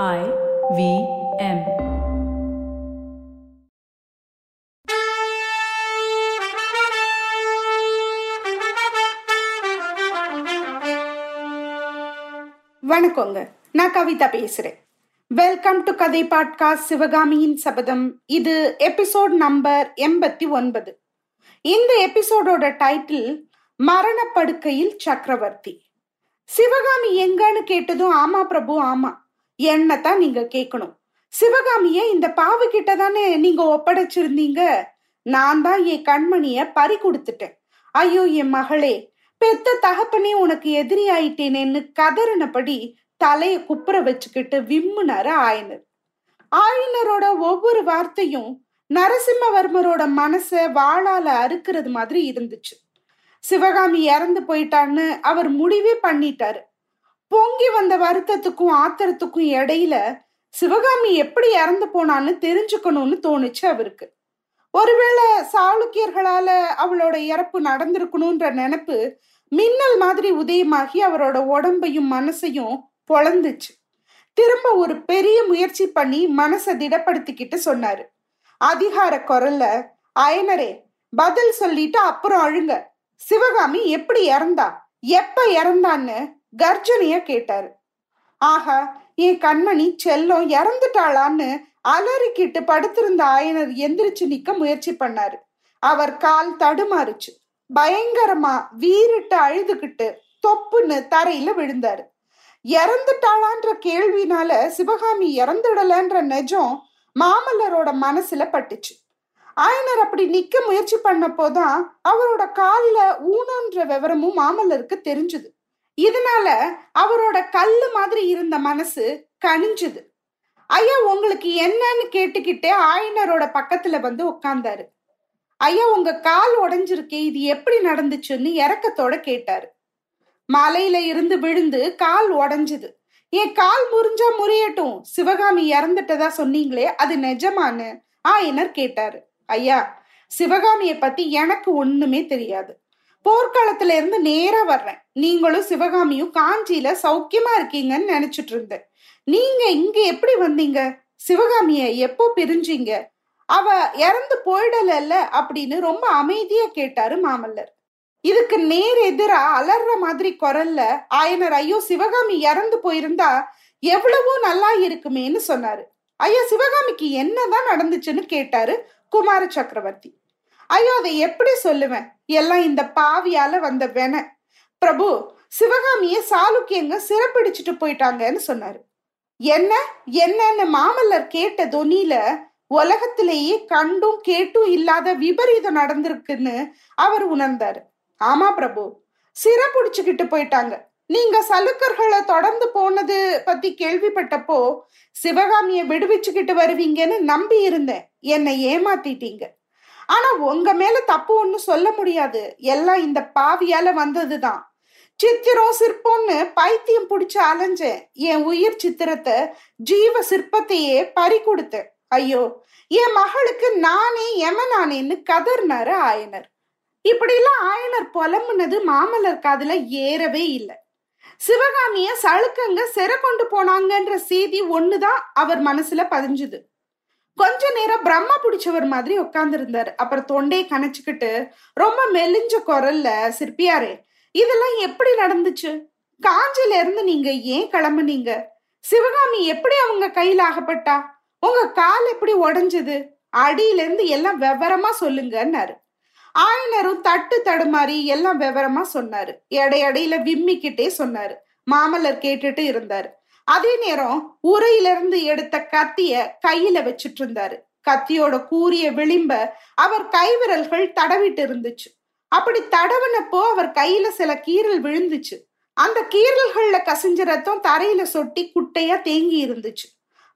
I V M. வணக்கங்க. நான் கவிதா பேசுறேன். வெல்கம் டு கதை பாட்காஸ்ட் சிவகாமியின் சபதம் இது எபிசோட் நம்பர் எண்பத்தி ஒன்பது. இந்த எபிசோடோட டைட்டில் மரணப்படுக்கையில் சக்கரவர்த்தி. சிவகாமி எங்கன்னு கேட்டதும் ஆமா பிரபு ஆமா. என்னத்தான் நீங்க கேட்கணும் சிவகாமிய இந்த பாவு கிட்ட தானே நீங்க ஒப்படைச்சிருந்தீங்க? நான் தான் என் கண்மணிய பறி கொடுத்துட்டேன். ஐயோ என் மகளே பெத்த தகப்பனே உனக்கு எதிரி ஆயிட்டேனேன்னு கதறினபடி தலைய குப்புற வச்சுக்கிட்டு விம்முனாரு ஆயனர். ஆயனரோட ஒவ்வொரு வார்த்தையும் நரசிம்மவர்மரோட மனச வாழால அறுக்கிறது மாதிரி இருந்துச்சு. சிவகாமி இறந்து போயிட்டான்னு அவர் முடிவே பண்ணிட்டாரு. பொங்கி வந்த வருத்தத்துக்கும் ஆத்திரத்துக்கும் இடையில சிவகாமி எப்படி இறந்து போனான்னு தெரிஞ்சுக்கணும்னு தோணுச்சு அவருக்கு. ஒருவேளை சாளுக்கியர்களால அவளோட இறப்பு நடந்திருக்கணும்ன்ற நினப்பு மின்னல் மாதிரி உதயமாகி அவரோட உடம்பையும் மனசையும் பொழந்துச்சு. திரும்ப ஒரு பெரிய முயற்சி பண்ணி மனசை திடப்படுத்திக்கிட்டு சொன்னாரு. அதிகார குரல்ல அயனரே பதில் சொல்லிட்டு அப்புறம் அழுங்க. சிவகாமி எப்படி இறந்தா எப்ப இறந்தான்னு கர்ஜனைய கேட்டாரு. ஆஹா என் கண்மணி செல்லம் இறந்துட்டாளான்னு அலறிக்கிட்டு படுத்திருந்த ஆயனர் எந்திரிச்சு நிக்க முயற்சி பண்ணாரு. அவர் கால் தடுமாறுச்சு. பயங்கரமா வீறிட்டு அழுதுகிட்டு தொப்புன்னு தரையில விழுந்தாரு. இறந்துட்டாளான்ற கேள்வினால சிவகாமி இறந்துடலன்ற நெஜம் மாமல்லரோட மனசுல பட்டுச்சு. ஆயனர் அப்படி நிக்க முயற்சி பண்ணப்போதான் அவரோட காலில் ஊனன்ற விவரமும் மாமல்லருக்கு தெரிஞ்சுது. இதனால அவரோட கல்லு மாதிரி இருந்த மனசு கனிஞ்சுது. ஐயா உங்களுக்கு என்னன்னு கேட்டுக்கிட்டே ஆயனரோட பக்கத்துல வந்து உட்கார்ந்தாரு ஐயா உங்க கால் உடஞ்சிருக்கே இது எப்படி நடந்துச்சுன்னு இறக்கத்தோட கேட்டாரு. மலையில இருந்து விழுந்து கால் உடஞ்சுது. என் கால் முறிஞ்சா முறியட்டும் சிவகாமி இறந்துட்டதா சொன்னீங்களே அது நிஜமானு ஆயனர் கேட்டாரு. ஐயா சிவகாமிய பத்தி எனக்கு ஒண்ணுமே தெரியாது. போர்க்காலத்துல இருந்து நேரா வர்றேன். நீங்களும் சிவகாமியும் காஞ்சியில சௌக்கியமா இருக்கீங்கன்னு நினைச்சிட்டு இருந்தேன். நீங்க இங்க எப்படி வந்தீங்க? சிவகாமிய எப்போ பிரிஞ்சீங்க? அவ இறந்து போயிடல அப்படின்னு ரொம்ப அமைதியா கேட்டாரு மாமல்லர். இதுக்கு நேர் எதிரா அலர்ற மாதிரி குரல்ல ஆயனர் ஐயோ சிவகாமி இறந்து போயிருந்தா எவ்வளவோ நல்லா இருக்குமேன்னு சொன்னாரு. ஐயா சிவகாமிக்கு என்னதான் நடந்துச்சுன்னு கேட்டாரு குமார சக்கரவர்த்தி. ஐயோ அதை எப்படி சொல்லுவேன்? எல்லாம் இந்த பாவியால வந்த வென. பிரபு சிவகாமிய சாளுக்கியங்க சிறப்பிடிச்சிட்டு போயிட்டாங்கன்னு சொன்னாரு. என்ன? என்னன்னு மாமல்லர் கேட்ட தொனியில உலகத்திலேயே கண்டும் கேட்டும் இல்லாத விபரீதம் நடந்திருக்குன்னு அவர் உணர்ந்தாரு. ஆமா பிரபு. சிறப்புடிச்சுக்கிட்டு போயிட்டாங்க. நீங்க சலுக்கர்களை தொடர்ந்து போனது பத்தி கேள்விப்பட்டப்போ சிவகாமிய விடுவிச்சுக்கிட்டு வருவீங்கன்னு நம்பி இருந்தேன் என்னை ஏமாத்திட்டீங்க. ஆனா உங்க மேல தப்பு ஒன்றும் சொல்ல முடியாது. எல்லாம் இந்த பாவியால வந்ததுதான். சித்திரம் சிற்பம்னு பைத்தியம் பிடிச்சு அலைஞ்சேன் என் உயிர் சித்திரத்தை ஜீவ சிற்பத்தையே பறி கொடுத்தேன் ஐயோ என் மகளுக்கு நானே எமனானேன்னு கதர்னாரு ஆயனர். இப்படிலாம் ஆயனர் புலம்புனது மாமல்லர் காதுல ஏறவே இல்லை. சிவகாமிய சளுக்கங்க சிறை கொண்டு போனாங்கன்ற செய்தி ஒண்ணுதான் அவர் மனசுல பதிஞ்சுது. கொஞ்ச நேரம் பிரம்ம பிடிச்சவர் மாதிரி உட்காந்துருந்தார் அப்புறம் தொண்டையை கணச்சிக்கிட்டு ரொம்ப மெலிஞ்ச குரல்ல சிற்பியாரே இதெல்லாம் எப்படி நடந்துச்சு? காஞ்சில இருந்து நீங்க ஏன் கிளம்புனீங்க? சிவகாமி எப்படி அவங்க கையில ஆகப்பட்டா? உங்க கால் எப்படி உடஞ்சது? அடியில இருந்து எல்லாம் விவரமா சொல்லுங்கன்னாரு. ஆயனரும் தட்டு தடுமாறி எல்லாம் விவரமா சொன்னாரு. எடையடையில விம்மிக்கிட்டே சொன்னாரு. மாமல்லர் கேட்டுட்டு இருந்தாரு. அதே நேரம் உரையிலிருந்து எடுத்த கத்திய கையில வச்சிட்டு இருந்தாரு கத்தியோட கூரிய விளிம்ப அவர் கைவிரல்கள் தடவிட்டு இருந்துச்சு. அப்படி தடவினப்போ அவர் கையில சில கீரல் விழுந்துச்சு. அந்த கீரல்கள்ல கசிஞ்ச ரத்தம் தரையில சொட்டி குட்டையா தேங்கி இருந்துச்சு.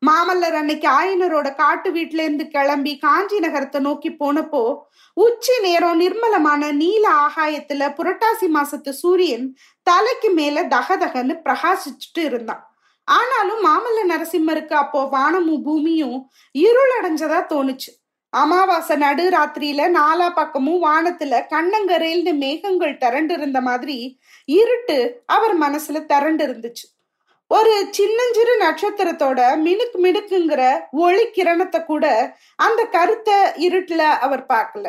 மாமல்லர் அன்னைக்கு ஆயனரோட காட்டு வீட்டுல இருந்து கிளம்பி காஞ்சி நகரத்தை நோக்கி போனப்போ உச்சி நேரம் நிர்மலமான நீல ஆகாயத்துல புரட்டாசி மாசத்து சூரியன் தலைக்கு மேல தகதகன்னு பிரகாசிச்சுட்டு இருந்தான். ஆனாலும் மாமல்ல நரசிம்மருக்கு அப்போ வானமும் பூமியும் இருளடைஞ்சதா தோணுச்சு. அமாவாசை நடு ராத்திரியில நாலா பக்கமும் வானத்துல கண்ணங்கரையில்னு மேகங்கள் திரண்டு இருந்த மாதிரி இருட்டு அவர் மனசுல திரண்டு இருந்துச்சு ஒரு சின்னஞ்சிறு நட்சத்திரத்தோட மினுக்கு மினுக்குங்கிற ஒளி கிரணத்தை கூட அந்த கருத்த இருட்டுல அவர் பார்க்கல.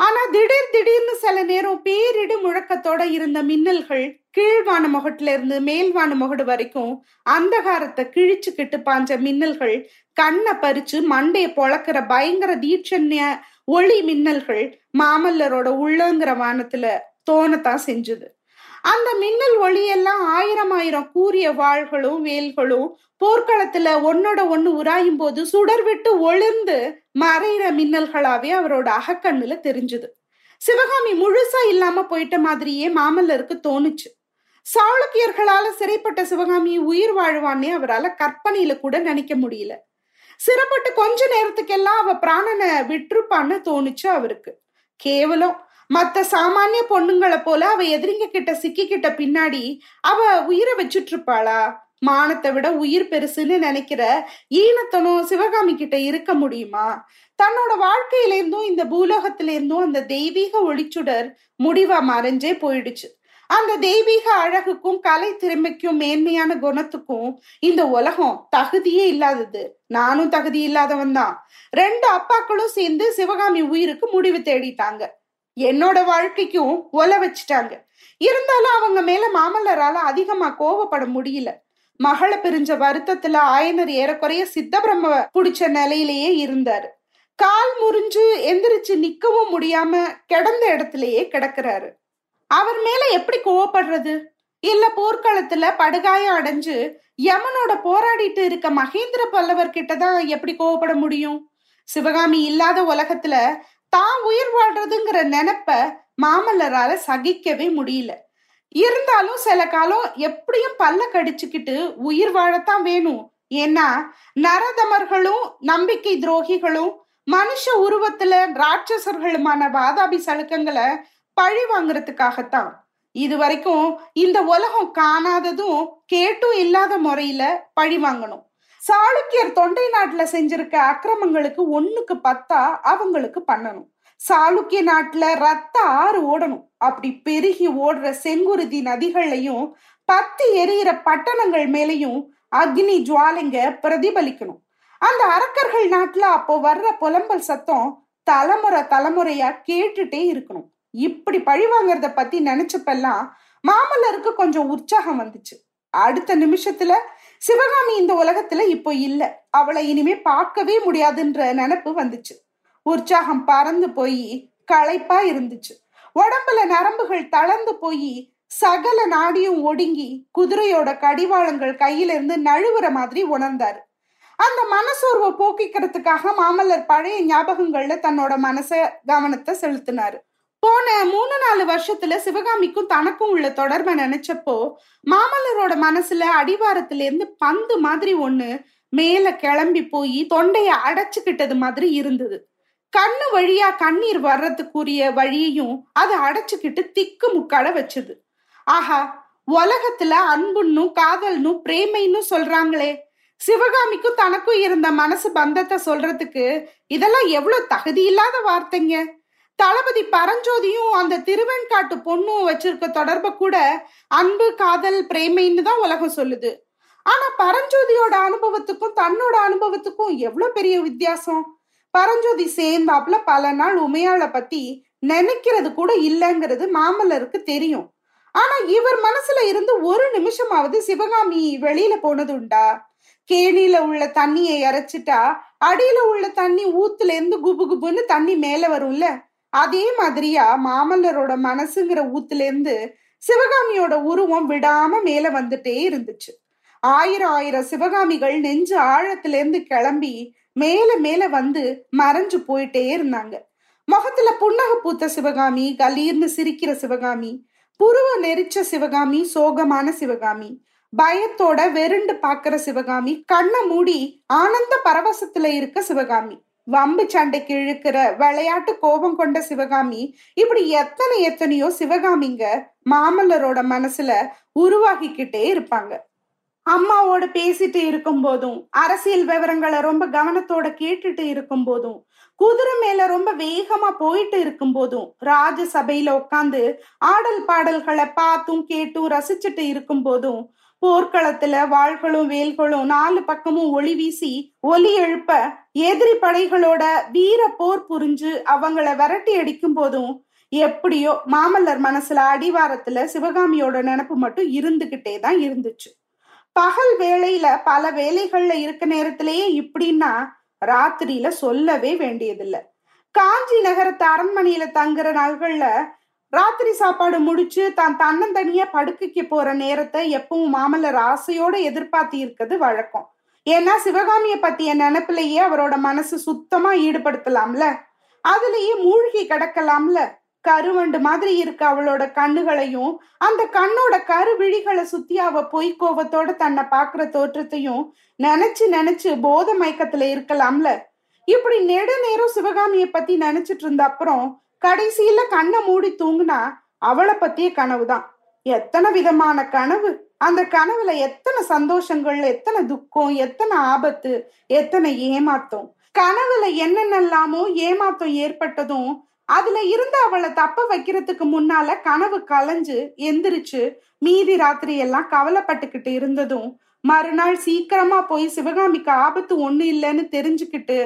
ஆனா திடீர் திடீர்னு சில நேரம் பேரிடு முழக்கத்தோட இருந்த மின்னல்கள் கீழ்வான முகட்டுல இருந்து மேல்வான முகடு வரைக்கும் அந்தகாரத்தை கிழிச்சுக்கிட்டு பாஞ்ச மின்னல்கள் கண்ணை பறிச்சு மண்டைய பொழக்கிற பயங்கர தீட்சண்ய ஒளி மின்னல்கள் மாமல்லரோட உள்ளங்கிற வானத்துல தோணத்தான் செஞ்சுது. அந்த மின்னல் ஒளியெல்லாம் ஆயிரம் ஆயிரம் கூறிய வாள்களும் வேல்களும் போர்க்களத்துல ஒன்னோட ஒண்ணு உராயும் போது சுடர் விட்டு ஒளிர்ந்து மறையிற மின்னல்களாவே அவரோட அகக்கண்ணுல தெரிஞ்சுது. சிவகாமி முழுசா இல்லாம போயிட்ட மாதிரியே மாமல்லருக்கு தோணுச்சு. சாளுக்கியர்களால சிறைப்பட்ட சிவகாமி உயிர் வாழ்வான்னே அவரால் கற்பனையில கூட நினைக்க முடியல. சிறப்பட்டு கொஞ்ச நேரத்துக்கெல்லாம் அவ பிராணனை விட்டுருப்பான்னு தோணுச்சு அவருக்கு. கேவலம். மத்த சாமானிய பொண்ணுங்களை போல அவ எதிரிங்க கிட்ட சிக்கிக்கிட்ட பின்னாடி அவ உயிரை வச்சுட்டு இருப்பாளா மானத்தை விட உயிர் பெருசுன்னு நினைக்கிற ஈனத்தனம் சிவகாமி கிட்ட இருக்க முடியுமா? தன்னோட வாழ்க்கையில இருந்தும் இந்த பூலோகத்தில இருந்தும் அந்த தெய்வீக ஒளிச்சுடர் முடிவா மறைஞ்சே போயிடுச்சு. அந்த தெய்வீக அழகுக்கும் கலை திறமைக்கும் மேன்மையான குணத்துக்கும் இந்த உலகம் தகுதியே இல்லாதது. நானும் தகுதி இல்லாதவன் தான். ரெண்டு அப்பாக்களும் சேர்ந்து சிவகாமி உயிருக்கு முடிவு தேடிட்டாங்க. என்னோட வாழ்க்கைக்கும் ஒல வச்சுட்டாங்க. இருந்தாலும் அவங்க மேல மாமல்லரால அதிகமா கோவப்பட முடியல. மகளை பிரிஞ்ச வருத்தத்துல ஆயனர் ஏறக்குறைய சித்தபிரம்ம புடிச்ச நிலையிலேயே இருந்தாரு. கால் முறிஞ்சு எந்திரிச்சு நிக்கவும் முடியாம கிடந்த இடத்துலயே கிடக்குறாரு. அவர் மேல எப்படி கோவப்படுறது? இல்ல போர்க்களத்துல படுகாயம் அடைஞ்சு யமனோட போராடிட்டு இருக்க மகேந்திர பல்லவர் கிட்டதான் எப்படி கோவப்பட முடியும்? சிவகாமி இல்லாத உலகத்துல தான் உயிர் வாழ்றதுங்கிற நினைப்ப மாமல்லரால சகிக்கவே முடியல. இருந்தாலும் சில காலம் எப்படியும் பல்ல கடிச்சுக்கிட்டு உயிர் வாழத்தான் வேணும். ஏன்னா நரதமர்களும் நம்பிக்கை துரோகிகளும் மனுஷ உருவத்துல ராட்சசர்களுமான வாதாபி சலுக்கங்களை பழி வாங்குறதுக்காகத்தான். இது வரைக்கும் இந்த உலகம் காணாததும் கேட்டும் இல்லாத முறையில பழி வாங்கணும். சாளுக்கியர் தொண்டை நாட்டுல செஞ்சிருக்க அக்கிரமங்களுக்கு ஒண்ணுக்கு பத்தா அவங்களுக்கு பண்ணணும். சாளுக்கிய நாட்டுல ரத்த ஆறு ஓடணும். அப்படி பெருகி ஓடுற செங்குருதி நதிகள்லையும் பத்தி எரியிற பட்டணங்கள் மேலையும் அக்னி ஜுவாலைங்க பிரதிபலிக்கணும். அந்த அரக்கர்கள் நாட்டுல அப்போ வர்ற புலம்பல் சத்தம் தலைமுறை தலைமுறையா கேட்டுட்டே இருக்கணும். இப்படி பழி வாங்கறத பத்தி நினைச்சப்பெல்லாம் மாமல்லருக்கு கொஞ்சம் உற்சாகம் வந்துச்சு. அடுத்த நிமிஷத்துல சிவகாமி இந்த உலகத்துல இப்போ இல்ல. அவளை இனிமே பார்க்கவே முடியாதுன்ற நினப்பு வந்துச்சு. உற்சாகம் பறந்து போய் களைப்பா இருந்துச்சு. உடம்புல நரம்புகள் தளர்ந்து போய் சகல நாடியும் ஒடுங்கி குதிரையோட கடிவாளங்கள் கையில இருந்து நழுவுற மாதிரி உணர்ந்தாரு. அந்த மனசோர்வை போக்கிக்கிறதுக்காக மாமல்லர் பழைய ஞாபகங்கள்ல தன்னோட மனச கவனத்தை செலுத்தினாரு. போன மூணு நாலு வருஷத்துல சிவகாமிக்கும் தனக்கும் உள்ள தொடர்பை நினைச்சப்போ மாமல்லரோட மனசுல அடிவாரத்துல இருந்து பந்து மாதிரி ஒண்ணு மேல கிளம்பி போய் தொண்டைய அடைச்சுக்கிட்டது மாதிரி இருந்தது. கண்ணு வழியா கண்ணீர் வர்றதுக்குரிய வழியையும் அதை அடைச்சுக்கிட்டு திக்கு முக்காட வச்சுது. ஆஹா உலகத்துல அன்புன்னும் காதல்னும் பிரேமைன்னு சொல்றாங்களே. சிவகாமிக்கும் தனக்கும் இருந்த மனசு பந்தத்தை சொல்றதுக்கு இதெல்லாம் எவ்வளவு தகுதி இல்லாத வார்த்தைங்க. தளபதி பரஞ்சோதியும் அந்த திருவெண்காட்டு பொண்ணும் வச்சிருக்க தொடர்பை கூட அன்பு காதல் பிரேமைன்னு தான் உலகம் சொல்லுது. ஆனா பரஞ்சோதியோட அனுபவத்துக்கும் தன்னோட அனுபவத்துக்கும் எவ்வளவு பெரிய வித்தியாசம்? பரஞ்சோதி சேர்ந்தாப்புல பல நாள் உமையாள பத்தி நினைக்கிறது கூட இல்லைங்கிறது மாமல்லருக்கு தெரியும். ஆனா இவர் மனசுல இருந்து ஒரு நிமிஷமாவது சிவகாமி வெளியில போனது உண்டா? கேணியில உள்ள தண்ணியை இறைச்சிட்டா அடியில உள்ள தண்ணி ஊத்துல இருந்து குபு குபுன்னு தண்ணி மேல வரும்ல? அதே மாதிரியா மாமல்லரோட மனசுங்கிற ஊத்துல இருந்து சிவகாமியோட உருவம் விடாம மேல வந்துட்டே இருந்துச்சு. ஆயிரம் ஆயிரம் சிவகாமிகள் நெஞ்சு ஆழத்துல இருந்து கிளம்பி மேல மேல வந்து மறைஞ்சு போயிட்டே இருந்தாங்க. முகத்துல புன்னக பூத்த சிவகாமி கலீர்னு சிரிக்கிற சிவகாமி புருவ நெரிச்ச சிவகாமி சோகமான சிவகாமி பயத்தோட வெருண்டு பாக்குற சிவகாமி கண்ணை மூடி ஆனந்த பரவசத்துல இருக்க சிவகாமி வம்பு சண்டைக்கு இழுக்கிற விளையாட்டு கோபம் கொண்ட சிவகாமி இப்படி எத்தனை எத்தனையோ சிவகாமிங்க மாமல்லரோட மனசுல உருவாகிக்கிட்டே இருப்பாங்க. அம்மாவோட பேசிட்டு இருக்கும் போதும் அரசியல் விவரங்களை ரொம்ப கவனத்தோட கேட்டுட்டு இருக்கும் போதும் குதிரை மேல ரொம்ப வேகமா போயிட்டு இருக்கும் போதும் ராஜசபையில உட்காந்து ஆடல் பாடல்களை பார்த்தும் கேட்டும் ரசிச்சுட்டு இருக்கும் போதும் போர்க்களத்துல வாள்களும் வேல்களும் நாலு பக்கமும் ஒளி வீசி ஒலி எழுப்ப எதிரி படைகளோட வீர போர் புரிஞ்சு அவங்கள விரட்டி அடிக்கும் போதும் எப்படியோ மாமல்லர் மனசுல அடிவாரத்துல சிவகாமியோட நினப்பு மட்டும் இருந்துகிட்டே தான் இருந்துச்சு. பகல் வேளையில பல வேலைகள்ல இருக்க நேரத்திலேயே இப்படின்னா ராத்திரியில சொல்லவே வேண்டியதில்லை. காஞ்சி நகரத்து அரண்மனையில தங்குற நாள்கள்ல ராத்திரி சாப்பாடு முடிச்சு தான் தன்னந்தனியா படுக்கைக்கு போற நேரத்தை எப்பவும் மாமல்லர் ஆசையோட எதிர்பார்த்து இருக்கிறது வழக்கம். ஏன்னா சிவகாமிய பத்திய நினைப்பிலேயே அவரோட மனசு சுத்தமா ஈடுபடுத்தலாம்ல. அதுலயே மூழ்கி கிடக்கலாம்ல. கருவண்டு மாதிரி இருக்கு அவளோட கண்ணுகளையும் அந்த கண்ணோட கரு விழிகளை சுத்தி அவ பொய்கோவத்தோட தன்னை பாக்குற தோற்றத்தையும் நினைச்சு நினைச்சு போத மயக்கத்துல இருக்கலாம்ல. இப்படி நெடு நேரம் சிவகாமிய பத்தி நினைச்சிட்டு இருந்த அப்புறம் கடைசியில கண்ணை மூடி தூங்குனா அவளை பத்திய கனவுதான் எத்தனை விதமான கனவு? அந்த கனவுல எத்தனை சந்தோஷங்கள் எத்தனை துக்கம் எத்தனை ஆபத்து எத்தனை ஏமாத்தம்? கனவுல என்னென்னலாமோ ஏமாத்தம் ஏற்பட்டதும் அதுல இருந்து அவளை தப்ப வைக்கிறதுக்கு முன்னால கனவு கலைஞ்சு எந்திரிச்சு மீதி ராத்திரி எல்லாம் கவலைப்பட்டுக்கிட்டு இருந்ததும் மறுநாள் சீக்கிரமா போய் சிவகாமிக்கு ஆபத்து ஒண்ணு இல்லைன்னு தெரிஞ்சுக்கிட்டு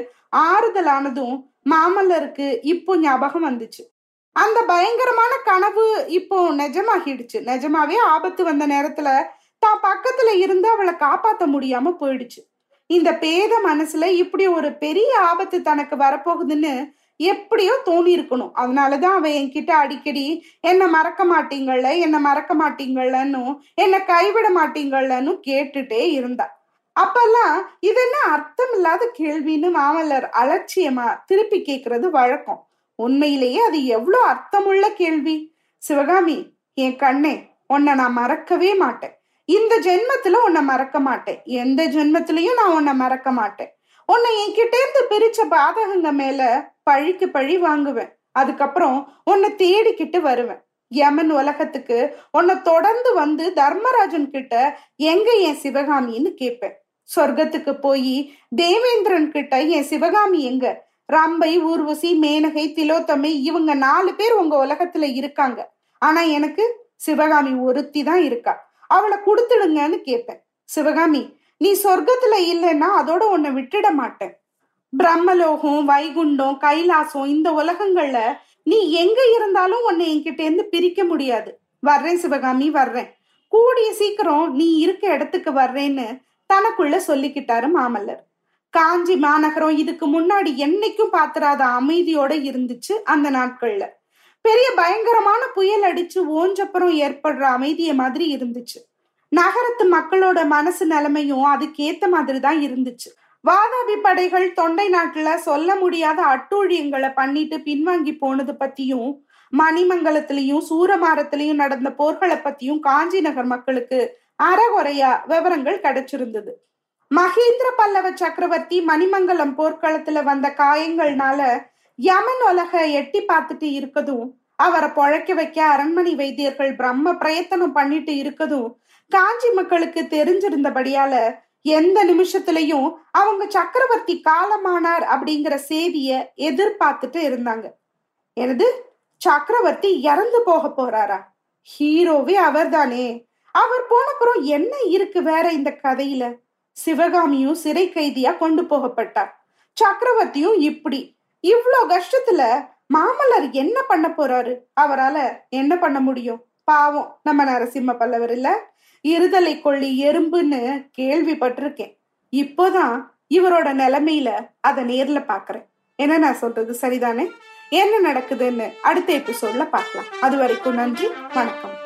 ஆறுதலானதும் மாமல்லருக்கு இப்போ ஞாபகம் வந்துச்சு. அந்த பயங்கரமான கனவு இப்போ நிஜமாகிடுச்சு. நிஜமாவே ஆபத்து வந்த நேரத்துல தான் பக்கத்துல இருந்து அவளை காப்பாத்த முடியாம போயிடுச்சு. இந்த பேத மனசுல இப்படி ஒரு பெரிய ஆபத்து தனக்கு வரப்போகுதுன்னு எப்படியோ தோணி இருக்கணும். அதனாலதான் அவன் என்கிட்ட அடிக்கடி என்ன மறக்க மாட்டீங்கள்ல என்ன மறக்க மாட்டீங்கள்லன்னு என்ன கைவிட மாட்டீங்கள்லன்னு கேட்டுட்டே இருந்தான் அப்பெல்லாம் இது என்ன அர்த்தம் இல்லாத கேள்வின்னு மாமல்லர் அலட்சியமா திருப்பி கேக்குறது வழக்கம். உண்மையிலேயே அது எவ்வளோ அர்த்தமுள்ள கேள்வி. சிவகாமி என் கண்ணே உன்னை நான் மறக்கவே மாட்டேன். இந்த ஜென்மத்துல உன்னை மறக்க மாட்டேன். எந்த ஜென்மத்திலையும் நான் உன்னை மறக்க மாட்டேன். உன்னை என்கிட்ட இருந்து பிரிச்ச பாதகங்க மேல பழிக்கு பழி வாங்குவேன். அதுக்கப்புறம் உன்னை தேடிக்கிட்டு வருவேன். யமன் உலகத்துக்கு உன்னை தொடர்ந்து வந்து தர்மராஜன் கிட்ட எங்க என் சிவகாமின்னு கேட்பேன். சொர்க்கத்துக்கு போய் தேவேந்திரன் கிட்ட என் சிவகாமி எங்க? ரம்பை ஊர்வசி மேனகை திலோத்தமை இவங்க நாலு பேர் உங்க உலகத்துல இருக்காங்க. ஆனா எனக்கு சிவகாமி ஒருத்தி தான் இருக்கா. அவளை கொடுத்துடுங்கன்னு கேட்பேன். சிவகாமி நீ சொர்க்கத்துல இல்லைன்னா அதோட உன்னை விட்டுட மாட்டேன். பிரம்மலோகம் வைகுண்டம் கைலாசம் இந்த உலகங்கள்ல நீ எங்க இருந்தாலும் உன்னை என்கிட்ட இருந்து பிரிக்க முடியாது. வர்றேன் சிவகாமி வர்றேன். கூடிய சீக்கிரம் நீ இருக்க இடத்துக்கு வர்றேன்னு தனக்குள்ள சொல்லிக்கிட்டாரு மாமல்லர். காஞ்சி மாநகரம் இதுக்கு முன்னாடி என்னைக்கும் பாத்திராத அமைதியோட இருந்துச்சு அந்த நாட்கள்ல. பெரிய பயங்கரமான புயல் அடிச்சு ஓஞ்சப்புறம் ஏற்படுற அமைதிய மாதிரி இருந்துச்சு. நகரத்து மக்களோட மனசு நிலைமையும் அதுக்கேத்த மாதிரி தான் இருந்துச்சு. வாதாபி படைகள் தொண்டை நாட்டுல சொல்ல முடியாத அட்டூழியங்களை பண்ணிட்டு பின்வாங்கி போனது பத்தியும் மணிமங்கலத்திலையும் சூரமாரத்திலையும் நடந்த போர்களை பத்தியும் காஞ்சி நகர் மக்களுக்கு அறகுறையா விவரங்கள் கிடைச்சிருந்தது. மகேந்திர பல்லவ சக்கரவர்த்தி மணிமங்கலம் போர்க்களத்துல வந்த காயங்கள்னால யமன் உலக எட்டி பார்த்துட்டு இருக்கதும் அவரை பொழைக்க வைக்க அரண்மனை வைத்தியர்கள் பிரம்ம பிரயத்தனம் பண்ணிட்டு இருக்கதும் காஞ்சி மக்களுக்கு தெரிஞ்சிருந்தபடியால எந்த நிமிஷத்துலயும் அவங்க சக்கரவர்த்தி காலமானார் அப்படிங்கிற செய்திய எதிர்பார்த்துட்டு இருந்தாங்க. எனது சக்கரவர்த்தி இறந்து போக போறாரா? ஹீரோவே அவர்தானே. அவர் போனப்புறம் என்ன இருக்கு வேற இந்த கதையில? சிவகாமியும் சிறை கைதியா கொண்டு போகப்பட்டார். சக்கரவர்த்தியும் இப்படி. இவ்வளோ கஷ்டத்துல மாமல்லர் என்ன பண்ண போறாரு? அவரால என்ன பண்ண முடியும்? பாவம் நம்ம நரசிம்ம பல்லவர் இல்லை? இருதலை கொள்ளி எறும்புன்னு கேள்விப்பட்டிருக்கேன். இப்போதான் இவரோட நிலைமையில அதை நேர்ல பாக்குறேன் என்ன நான் சொல்றது சரிதானே? என்ன நடக்குதுன்னு அடுத்த எபிசோட்ல பார்க்கலாம். அது வரைக்கும் நன்றி வணக்கம்.